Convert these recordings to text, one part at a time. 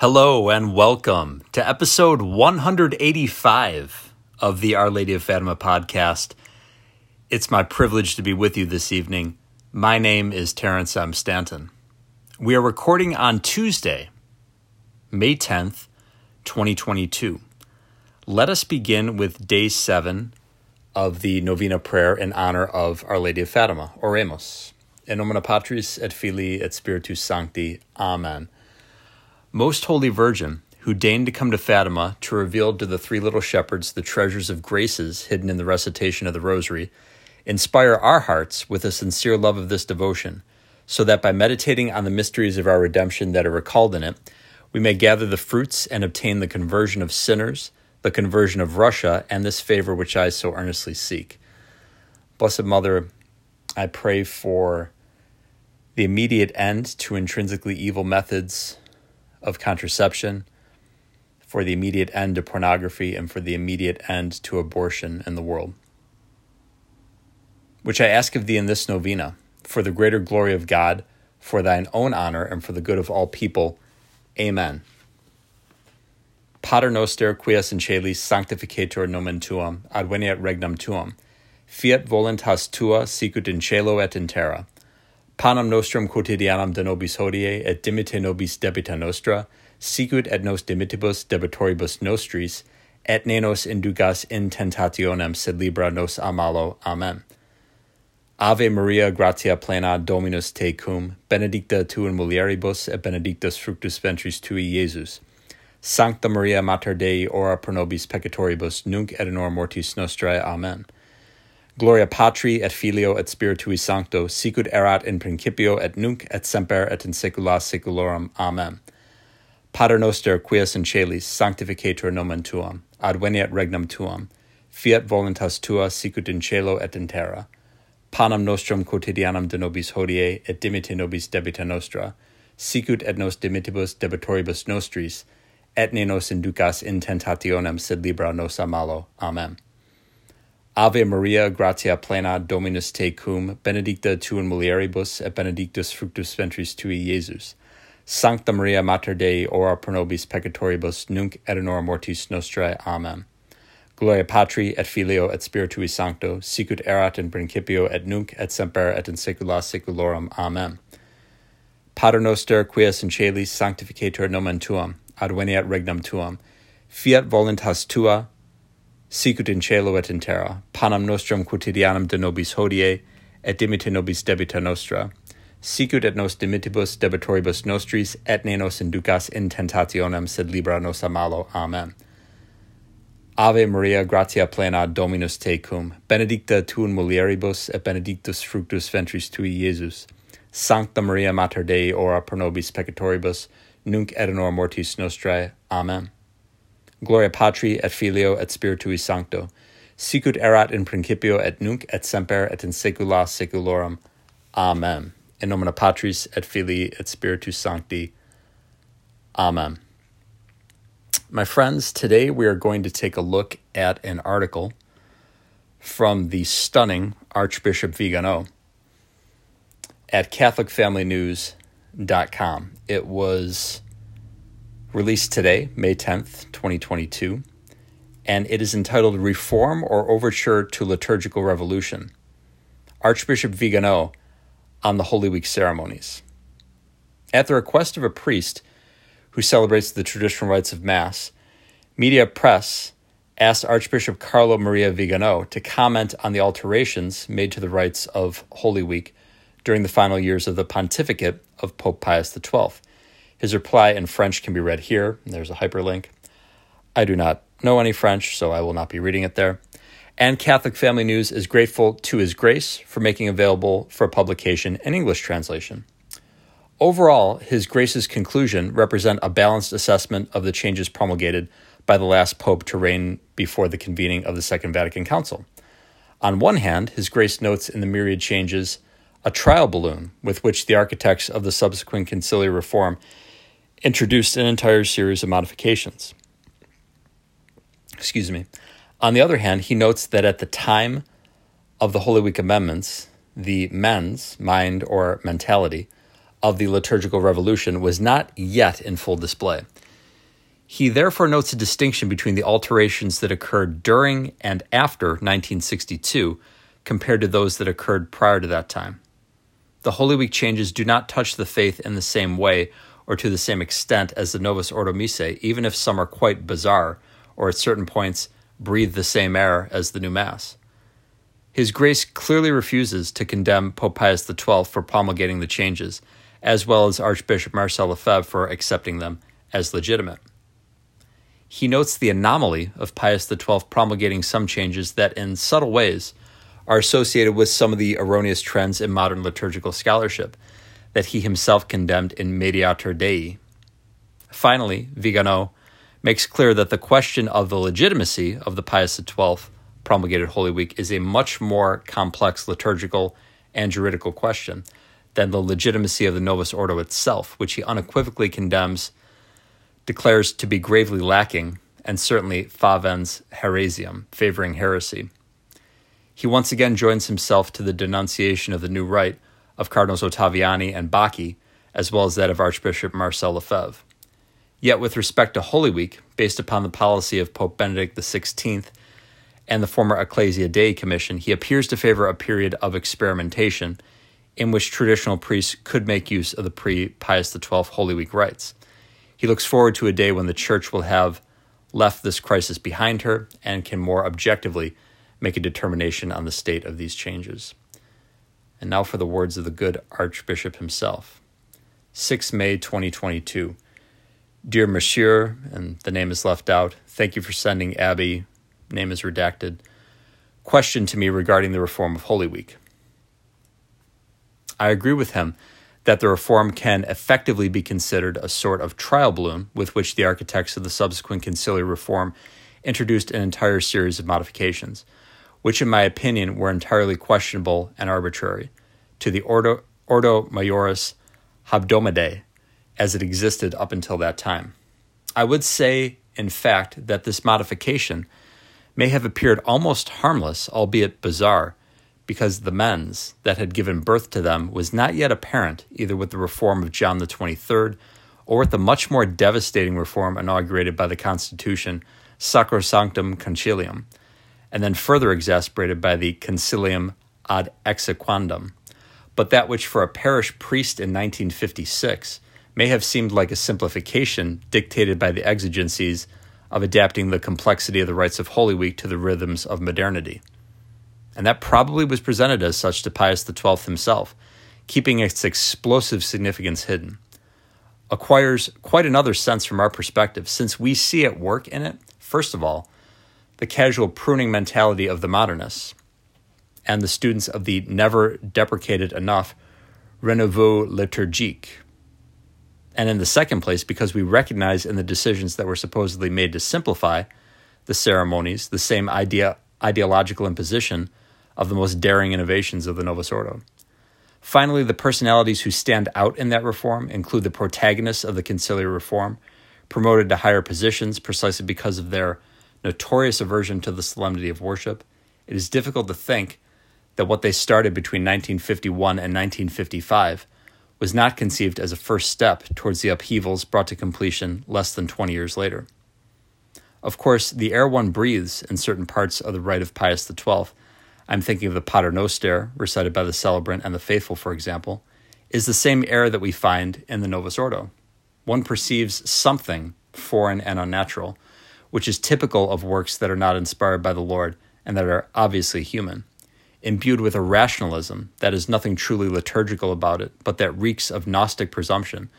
Hello and welcome to episode 185 of the Our Lady of Fatima podcast. It's my privilege to be with you this evening. My name is Terrence M. Stanton. We are recording on Tuesday, May 10th, 2022. Let us begin with day seven of the Novena prayer in honor of Our Lady of Fatima. Oremos. In nomine Patris et Filii et Spiritus Sancti. Amen. Most Holy Virgin, who deigned to come to Fatima to reveal to the three little shepherds the treasures of graces hidden in the recitation of the Rosary, inspire our hearts with a sincere love of this devotion, so that by meditating on the mysteries of our redemption that are recalled in it, we may gather the fruits and obtain the conversion of sinners the conversion of Russia, and this favor which I so earnestly seek. Blessed Mother, I pray for the immediate end to intrinsically evil methods of contraception, for the immediate end to pornography, and for the immediate end to abortion in the world. Which I ask of thee in this novena, for the greater glory of God, for thine own honor, and for the good of all people. Amen. Pater noster, quies in celis sanctificator nomen tuum, adveniat regnum tuum. Fiat voluntas tua, sicut in cielo et in terra. panem nostrum quotidianum de nobis hodie et dimite nobis debita nostra, sicut et nos dimitibus debitoribus nostris, et ne nos indugas in tentationem, sed libra nos a malo. Amen. Ave Maria, gratia plena Dominus tecum, benedicta tu in mulieribus et benedictus fructus ventris tui, Iesus. Sancta Maria, Mater Dei, ora pro nobis peccatoribus, nunc et in hora mortis nostrae. Amen. Gloria Patri et Filio et Spiritui Sancto, sicut erat in principio et nunc et semper et in saecula saeculorum. Amen. Pater noster, quies in celis, sanctificator nomen tuum, adveniat regnum tuum, fiat voluntas tua sicut in cielo et in terra. Panem nostrum quotidianum de nobis hodie et dimitte nobis debita nostra, sicut et nos dimittibus debitoribus nostris, et ne nos inducas in tentationem, sed libera nos a malo. Amen. Ave Maria, gratia plena, Dominus tecum, benedicta tu in mulieribus, et benedictus fructus ventris tui, Jesus. Sancta Maria Mater Dei, ora pro nobis peccatoribus, nunc et in hora mortis nostrae. Amen. Gloria Patri et Filio et Spiritui Sancto, sicut erat in principio et nunc et semper et in saecula saeculorum. Amen. Pater noster, quies in celis sanctificator nomen tuum, adveniat regnum tuum, fiat voluntas tua, sicut in cielo et in terra, panem nostrum quotidianum de nobis hodie, et dimitte nobis debita nostra, sicut et nos dimittibus debitoribus nostris, et ne nos inducas in tentationem, sed libera nos a malo. Amen. Ave Maria, gratia plena Dominus tecum, benedicta tu in mulieribus, et benedictus fructus ventris tui, Iesus. Sancta Maria Mater Dei, ora pro nobis peccatoribus, nunc et in hora mortis nostrae. Amen. Gloria Patri et Filio et Spiritui Sancto, sicut erat in principio et nunc et semper et in saecula saeculorum. Amen. In nomine Patris et Filii et Spiritus Sancti. Amen. My friends, today we are going to take a look at an article from the stunning Archbishop Vigano at CatholicFamilyNews.com. It was released today, May 10th, 2022, and it is entitled Reform or Overture to Liturgical Revolution. Archbishop Vigano on the Holy Week ceremonies. At the request of a priest who celebrates the traditional rites of Mass, Media Press asked Archbishop Carlo Maria Vigano to comment on the alterations made to the rites of Holy Week during the final years of the pontificate of Pope Pius XII. His reply in French can be read here. There's a hyperlink. I do not know any French, so I will not be reading it there. And Catholic Family News is grateful to His Grace for making available for publication an English translation. Overall, His Grace's conclusion represent a balanced assessment of the changes promulgated by the last pope to reign before the convening of the Second Vatican Council. On one hand, His Grace notes in the myriad changes a trial balloon with which the architects of the subsequent conciliar reform introduced an entire series of modifications. Excuse me. On the other hand, he notes that at the time of the Holy Week amendments, the mens, mind or mentality, of the liturgical revolution was not yet in full display. He therefore notes a distinction between the alterations that occurred during and after 1962 compared to those that occurred prior to that time. The Holy Week changes do not touch the faith in the same way or to the same extent as the Novus Ordo Missae, even if some are quite bizarre or at certain points breathe the same air as the new Mass. His Grace clearly refuses to condemn Pope Pius XII for promulgating the changes, as well as Archbishop Marcel Lefebvre for accepting them as legitimate. He notes the anomaly of Pius XII promulgating some changes that, in subtle ways, are associated with some of the erroneous trends in modern liturgical scholarship that he himself condemned in Mediator Dei. Finally, Vigano makes clear that the question of the legitimacy of the Pius XII promulgated Holy Week is a much more complex liturgical and juridical question than the legitimacy of the Novus Ordo itself, which he unequivocally condemns declares to be gravely lacking, and certainly favens heresium, favoring heresy. He once again joins himself to the denunciation of the new rite of Cardinals Ottaviani and Bacci, as well as that of Archbishop Marcel Lefebvre. Yet, with respect to Holy Week, based upon the policy of Pope Benedict XVI and the former Ecclesia Dei Commission, he appears to favor a period of experimentation in which traditional priests could make use of the pre Pius XII Holy Week rites. He looks forward to a day when the church will have left this crisis behind her and can more objectively make a determination on the state of these changes. And now for the words of the good Archbishop himself. 6 May 2022. Dear Monsieur, and the name is left out, thank you for sending Abby, name is redacted, question to me regarding the reform of Holy Week. I agree with him that the reform can effectively be considered a sort of trial balloon with which the architects of the subsequent conciliar reform introduced an entire series of modifications, which, in my opinion, were entirely questionable and arbitrary, to the Ordo, Ordo Majoris as it existed up until that time. I would say, in fact, that this modification may have appeared almost harmless, albeit bizarre, because the mens that had given birth to them was not yet apparent either with the reform of John the 23rd or with the much more devastating reform inaugurated by the Constitution Sacrosanctum Concilium, and then further exasperated by the Consilium ad exequandum. But that which for a parish priest in 1956 may have seemed like a simplification dictated by the exigencies of adapting the complexity of the rites of Holy Week to the rhythms of modernity and that probably was presented as such to Pius XII himself, keeping its explosive significance hidden. Acquires quite another sense from our perspective, since we see at work in it, first of all, the casual pruning mentality of the modernists and the students of the never deprecated enough renouveau liturgique. And in the second place, because we recognize in the decisions that were supposedly made to simplify the ceremonies the same idea, ideological imposition of the most daring innovations of the Novus Ordo. Finally, the personalities who stand out in that reform include the protagonists of the conciliar reform, promoted to higher positions precisely because of their notorious aversion to the solemnity of worship. It is difficult to think that what they started between 1951 and 1955 was not conceived as a first step towards the upheavals brought to completion less than 20 years later. Of course, the air one breathes in certain parts of the rite of Pius XII I'm thinking of the Pater Noster, recited by the celebrant and the faithful, for example, is the same air that we find in the Novus Ordo. One perceives something foreign and unnatural, which is typical of works that are not inspired by the Lord and that are obviously human, imbued with a rationalism that is nothing truly liturgical about it, but that reeks of Gnostic presumption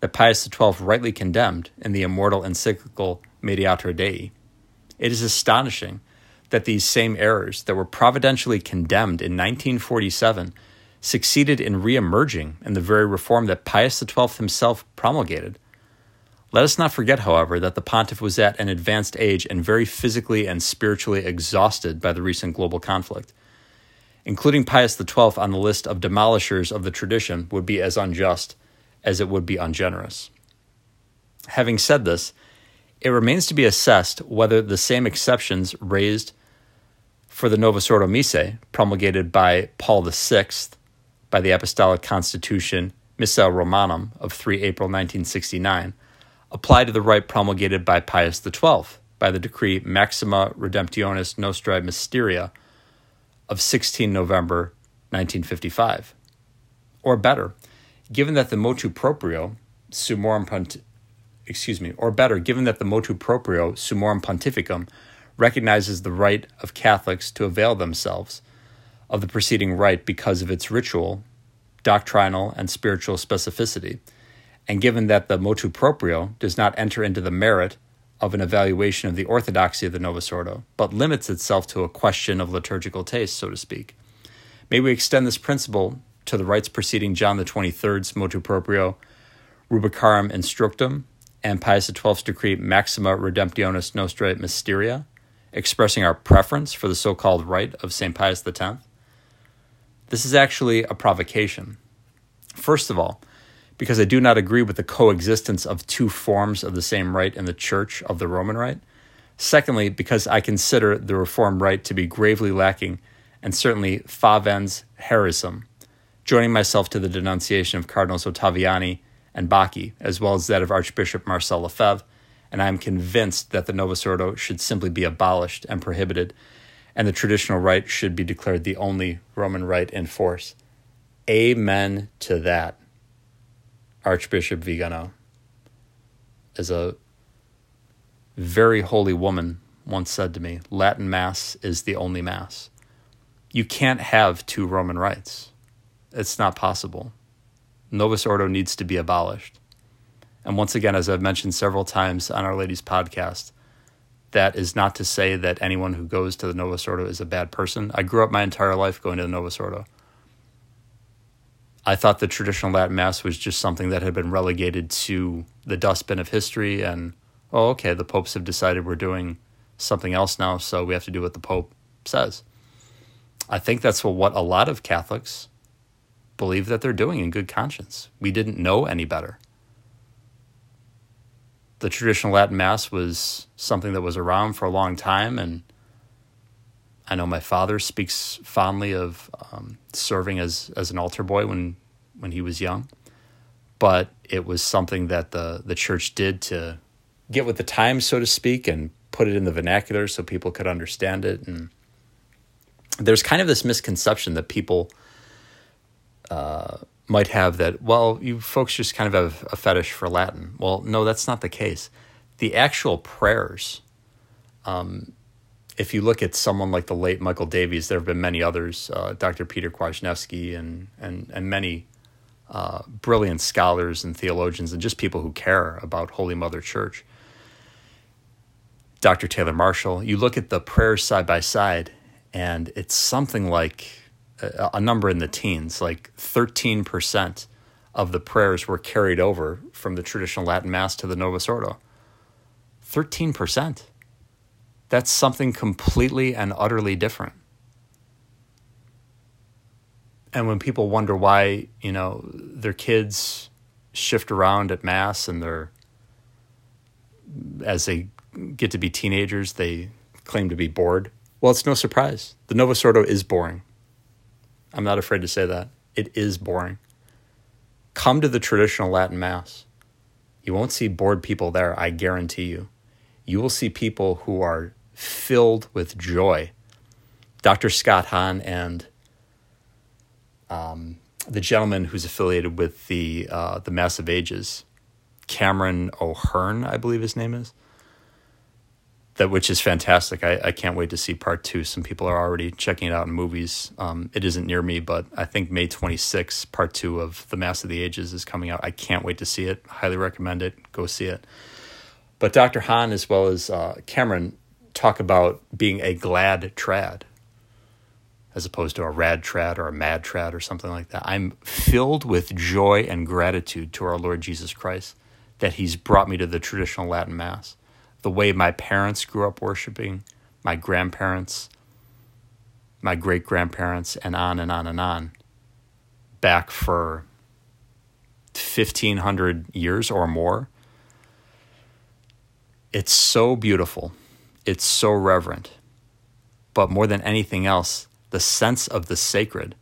that Pius XII rightly condemned in the immortal encyclical Mediator Dei. It is astonishing that these same errors that were providentially condemned in 1947 succeeded in re-emerging in the very reform that Pius XII himself promulgated. Let us not forget, however, that the pontiff was at an advanced age and very physically and spiritually exhausted by the recent global conflict. Including Pius XII on the list of demolishers of the tradition would be as unjust as it would be ungenerous. Having said this, it remains to be assessed whether the same exceptions raised for the Novus Ordo Missae, promulgated by Paul VI by the Apostolic Constitution Missale Romanum of 3 April 1969, apply to the rite promulgated by Pius XII by the decree Maxima Redemptionis Nostrae Mysteria of 16 November 1955. Or better, given that the motu proprio summorum pont- excuse me, or better, given that the motu proprio summorum pontificum recognizes the right of Catholics to avail themselves of the preceding rite because of its ritual, doctrinal, and spiritual specificity, and given that the motu proprio does not enter into the merit of an evaluation of the orthodoxy of the Novus Ordo, but limits itself to a question of liturgical taste, so to speak. May we extend this principle to the rites preceding John the 23rd's motu proprio, Rubricarum Instructum, and Pius XII's decree Maxima Redemptionis Nostrae Mysteria, expressing our preference for the so called rite of St. Pius X. This is actually a provocation. First of all, because I do not agree with the coexistence of two forms of the same rite in the Church of the Roman Rite. Secondly, because I consider the Reformed Rite to be gravely lacking and certainly favens heresum, joining myself to the denunciation of Cardinals Ottaviani and Bacci, as well as that of Archbishop Marcel Lefebvre, and I am convinced that the Novus Ordo should simply be abolished and prohibited, and the traditional rite should be declared the only Roman rite in force. Amen to that. Archbishop Vigano, as a very holy woman once said to me, Latin Mass is the only Mass. You can't have two Roman rites. It's not possible. Novus Ordo needs to be abolished. And once again, as I've mentioned several times on Our Lady's podcast, that is not to say that anyone who goes to the Novus Ordo is a bad person. I grew up my entire life going to the Novus Ordo. I thought the traditional Latin Mass was just something that had been relegated to the dustbin of history, and oh, okay, the popes have decided we're doing something else now, so we have to do what the Pope says. I think that's what a lot of Catholics believe that they're doing in good conscience. We didn't know any better. The traditional Latin Mass was something that was around for a long time, and I know my father speaks fondly of um, serving as as an altar boy when when he was young, but it was something that the the church did to get with the times, so to speak, and put it in the vernacular so people could understand it. And there's kind of this misconception that people uh, might have that well, you folks just kind of have a fetish for Latin. Well, no, that's not the case. The actual prayers. Um, if you look at someone like the late Michael Davies, there have been many others, uh, Dr. Peter Kwasniewski, and and and many uh, brilliant scholars and theologians, and just people who care about Holy Mother Church. Dr. Taylor Marshall. You look at the prayers side by side, and it's something like a, a number in the teens, like thirteen percent of the prayers were carried over from the traditional Latin Mass to the Novus Ordo. Thirteen percent that's something completely and utterly different. And when people wonder why, you know, their kids shift around at mass and they're as they get to be teenagers, they claim to be bored. Well, it's no surprise. The Novus Ordo is boring. I'm not afraid to say that. It is boring. Come to the traditional Latin Mass. You won't see bored people there, I guarantee you. You will see people who are filled with joy. Dr. Scott Hahn and um, the gentleman who's affiliated with the uh, the Mass of Ages, Cameron O'Hearn, I believe his name is. That which is fantastic. I, I can't wait to see part two. Some people are already checking it out in movies. Um, it isn't near me, but I think May 26, part two of The Mass of the Ages is coming out. I can't wait to see it. Highly recommend it. Go see it. But Dr. Hahn, as well as uh, Cameron, talk about being a glad trad as opposed to a rad trad or a mad trad or something like that. I'm filled with joy and gratitude to our Lord Jesus Christ that He's brought me to the traditional Latin Mass. The way my parents grew up worshiping, my grandparents, my great grandparents, and on and on and on, back for 1500 years or more. It's so beautiful it's so reverent. But more than anything else, the sense of the sacred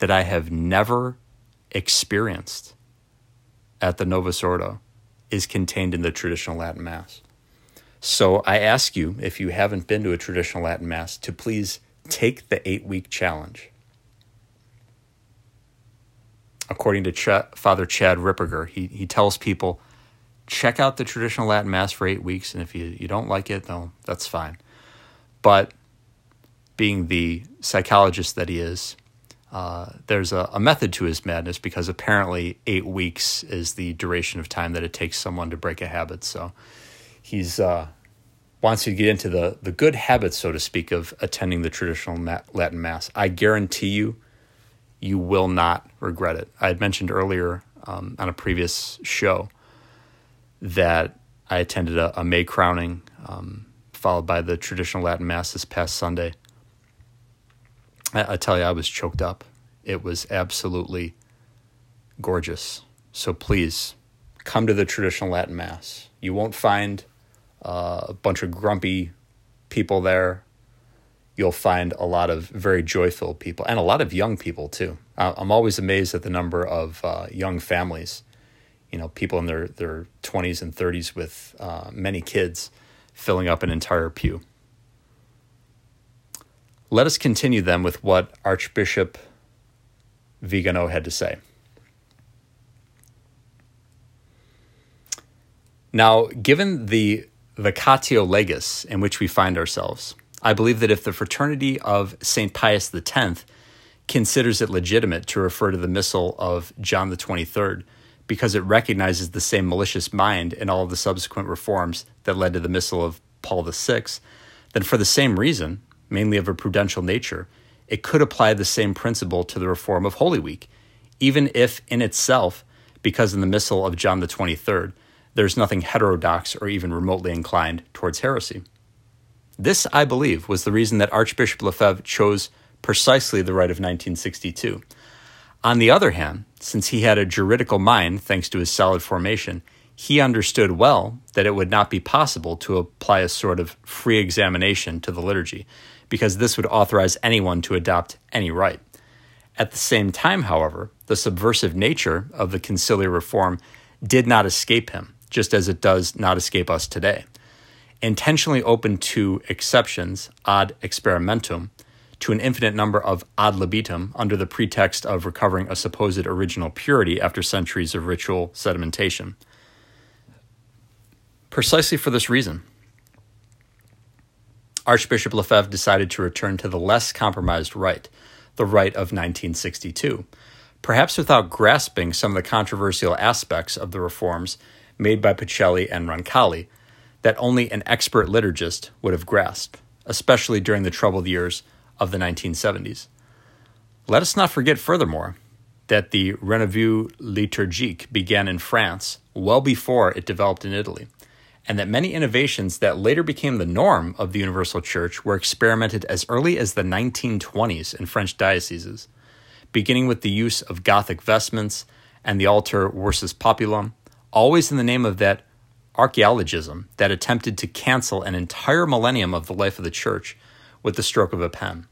that I have never experienced at the Novus Ordo is contained in the traditional Latin Mass. So I ask you, if you haven't been to a traditional Latin Mass, to please take the eight week challenge. According to Ch- Father Chad Ripperger, he, he tells people check out the traditional Latin Mass for eight weeks, and if you, you don't like it, no, that's fine. But being the psychologist that he is, uh, there's a, a, method to his madness because apparently eight weeks is the duration of time that it takes someone to break a habit. So he's uh, wants you to get into the the good habits, so to speak, of attending the traditional Latin Mass. I guarantee you, you will not regret it. I had mentioned earlier um, on a previous show that I attended a, a May crowning, um, followed by the traditional Latin Mass this past Sunday I, I tell you, I was choked up. It was absolutely gorgeous. So please come to the traditional Latin Mass. You won't find uh, a bunch of grumpy people there. You'll find a lot of very joyful people and a lot of young people too. I'm always amazed at the number of uh, young families, you know, people in their, their 20s and 30s with uh, many kids filling up an entire pew. Let us continue then with what Archbishop Vigano had to say. Now, given the vacatio legis in which we find ourselves, I believe that if the fraternity of St. Pius X considers it legitimate to refer to the Missal of John the 23rd because it recognizes the same malicious mind in all of the subsequent reforms that led to the Missal of Paul VI, then for the same reason, mainly of a prudential nature, it could apply the same principle to the reform of Holy Week, even if in itself, because in the Missal of John 23rd, there's nothing heterodox or even remotely inclined towards heresy. This, I believe, was the reason that Archbishop Lefebvre chose precisely the rite of 1962. On the other hand, since he had a juridical mind thanks to his solid formation, he understood well that it would not be possible to apply a sort of free examination to the liturgy, because this would authorize anyone to adopt any rite. At the same time, however, the subversive nature of the conciliar reform did not escape him, just as it does not escape us today. Intentionally open to exceptions ad experimentum, to an infinite number of ad libitum under the pretext of recovering a supposed original purity after centuries of ritual sedimentation. Precisely for this reason, Archbishop Lefebvre decided to return to the less compromised rite, the rite of 1962, perhaps without grasping some of the controversial aspects of the reforms made by Pacelli and Roncalli that only an expert liturgist would have grasped, especially during the troubled years of the 1970s. Let us not forget, furthermore, that the Renouveau liturgique began in France well before it developed in Italy and that many innovations that later became the norm of the Universal Church were experimented as early as the 1920s in French dioceses, beginning with the use of Gothic vestments and the altar versus populum, always in the name of that archaeologism that attempted to cancel an entire millennium of the life of the Church with the stroke of a pen.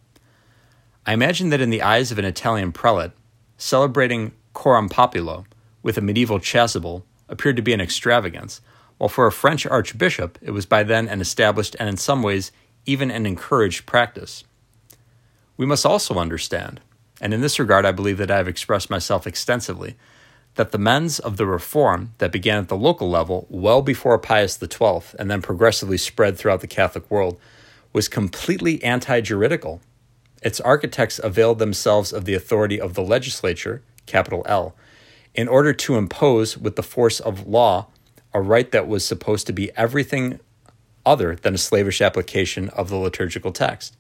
I imagine that in the eyes of an Italian prelate, celebrating Coram Populo with a medieval chasuble appeared to be an extravagance while for a French archbishop, it was by then an established and in some ways even an encouraged practice. We must also understand, and in this regard I believe that I have expressed myself extensively, that the mens of the reform that began at the local level well before Pius XII and then progressively spread throughout the Catholic world was completely anti juridical. Its architects availed themselves of the authority of the legislature, capital L, in order to impose with the force of law a right that was supposed to be everything other than a slavish application of the liturgical text.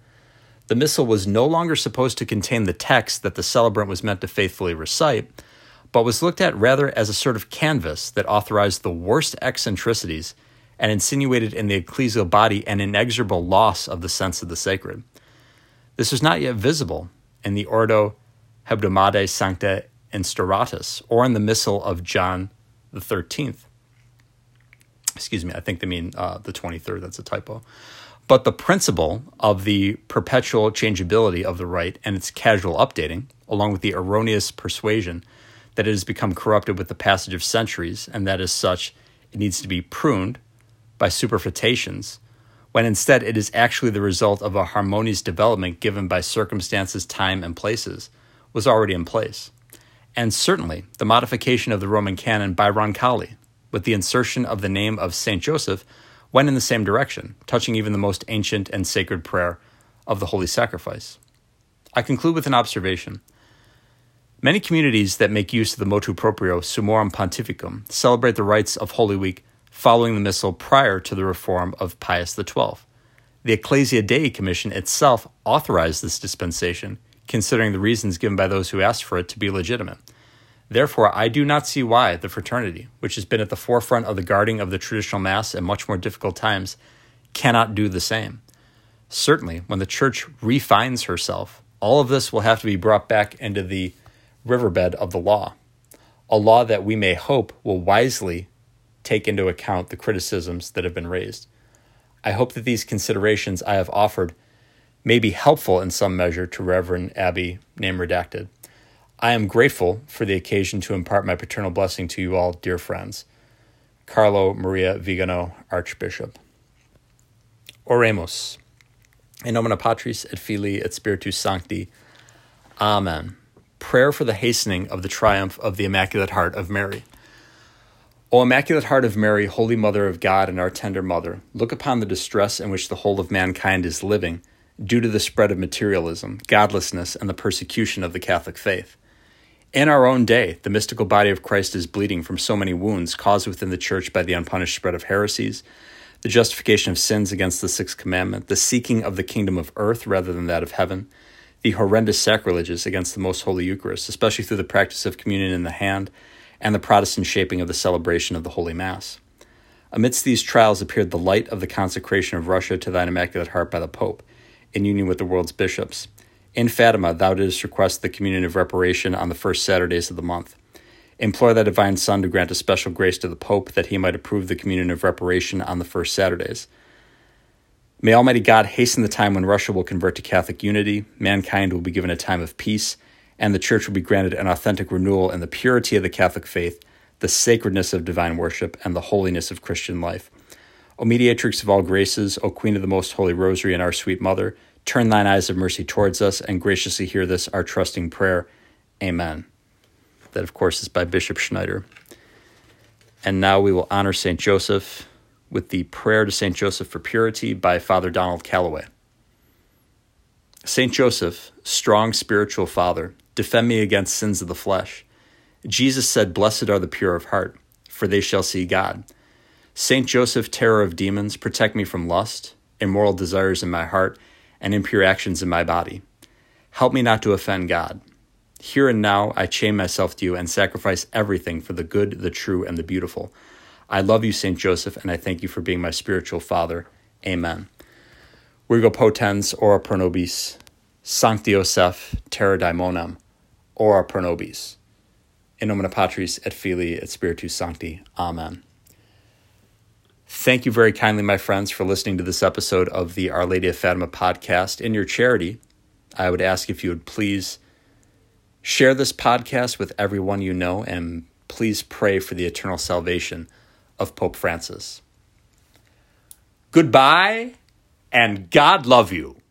The missal was no longer supposed to contain the text that the celebrant was meant to faithfully recite, but was looked at rather as a sort of canvas that authorized the worst eccentricities and insinuated in the ecclesial body an inexorable loss of the sense of the sacred. This was not yet visible in the Ordo Hebdomadae Sancta Instauratus or in the Missal of John the Thirteenth excuse me, I think they mean uh, the 23rd. That's a typo. But the principle of the perpetual changeability of the rite and its casual updating, along with the erroneous persuasion that it has become corrupted with the passage of centuries, and that as such, it needs to be pruned by superfetations, when instead it is actually the result of a harmonious development given by circumstances, time, and places, was already in place. And certainly the modification of the Roman canon by Roncalli, with the insertion of the name of Saint Joseph, went in the same direction, touching even the most ancient and sacred prayer of the Holy Sacrifice. I conclude with an observation. Many communities that make use of the motu proprio Summorum Pontificum celebrate the rites of Holy Week following the Missal prior to the reform of Pius XII. The Ecclesia Dei Commission itself authorized this dispensation, considering the reasons given by those who asked for it to be legitimate. Therefore, I do not see why the fraternity, which has been at the forefront of the guarding of the traditional Mass in much more difficult times, cannot do the same. Certainly, when the Church refines herself, all of this will have to be brought back into the riverbed of the law, a law that we may hope will wisely take into account the criticisms that have been raised. I hope that these considerations I have offered may be helpful in some measure to Reverend Abby, name redacted. I am grateful for the occasion to impart my paternal blessing to you all, dear friends. Carlo Maria Vigano, Archbishop. Oremus. In nomine Patris et Filii et Spiritus Sancti. Amen. Prayer for the hastening of the triumph of the Immaculate Heart of Mary. O Immaculate Heart of Mary, Holy Mother of God and our tender Mother, look upon the distress in which the whole of mankind is living due to the spread of materialism, godlessness, and the persecution of the Catholic faith. In our own day, the mystical body of Christ is bleeding from so many wounds caused within the Church by the unpunished spread of heresies, the justification of sins against the Sixth Commandment, the seeking of the kingdom of earth rather than that of heaven, the horrendous sacrileges against the Most Holy Eucharist, especially through the practice of communion in the hand and the Protestant shaping of the celebration of the Holy Mass. Amidst these trials appeared the light of the consecration of Russia to thine Immaculate Heart by the Pope, in union with the world's bishops. In Fatima, thou didst request the communion of reparation on the first Saturdays of the month. Implore thy divine Son to grant a special grace to the Pope that he might approve the communion of reparation on the first Saturdays. May Almighty God hasten the time when Russia will convert to Catholic unity, mankind will be given a time of peace, and the Church will be granted an authentic renewal in the purity of the Catholic faith, the sacredness of divine worship, and the holiness of Christian life. O mediatrix of all graces, O Queen of the Most Holy Rosary and our sweet Mother, turn thine eyes of mercy towards us and graciously hear this, our trusting prayer. Amen. That, of course, is by Bishop Schneider. And now we will honor St. Joseph with the Prayer to St. Joseph for Purity by Father Donald Calloway. St. Joseph, strong spiritual father, Defend me against sins of the flesh. Jesus said, Blessed are the pure of heart, for they shall see God. Saint Joseph, terror of demons, protect me from lust, immoral desires in my heart, and impure actions in my body. Help me not to offend God. Here and now I chain myself to you and sacrifice everything for the good, the true, and the beautiful. I love you, Saint Joseph, and I thank you for being my spiritual father. Amen. Virgo potens ora pro nobis, Sancti Joseph, terra daemonum, ora pro nobis. In nomine Patris et Filii et Spiritus Sancti. Amen. Thank you very kindly, my friends, for listening to this episode of the Our Lady of Fatima podcast. In your charity, I would ask if you would please share this podcast with everyone you know and please pray for the eternal salvation of Pope Francis. Goodbye and God love you.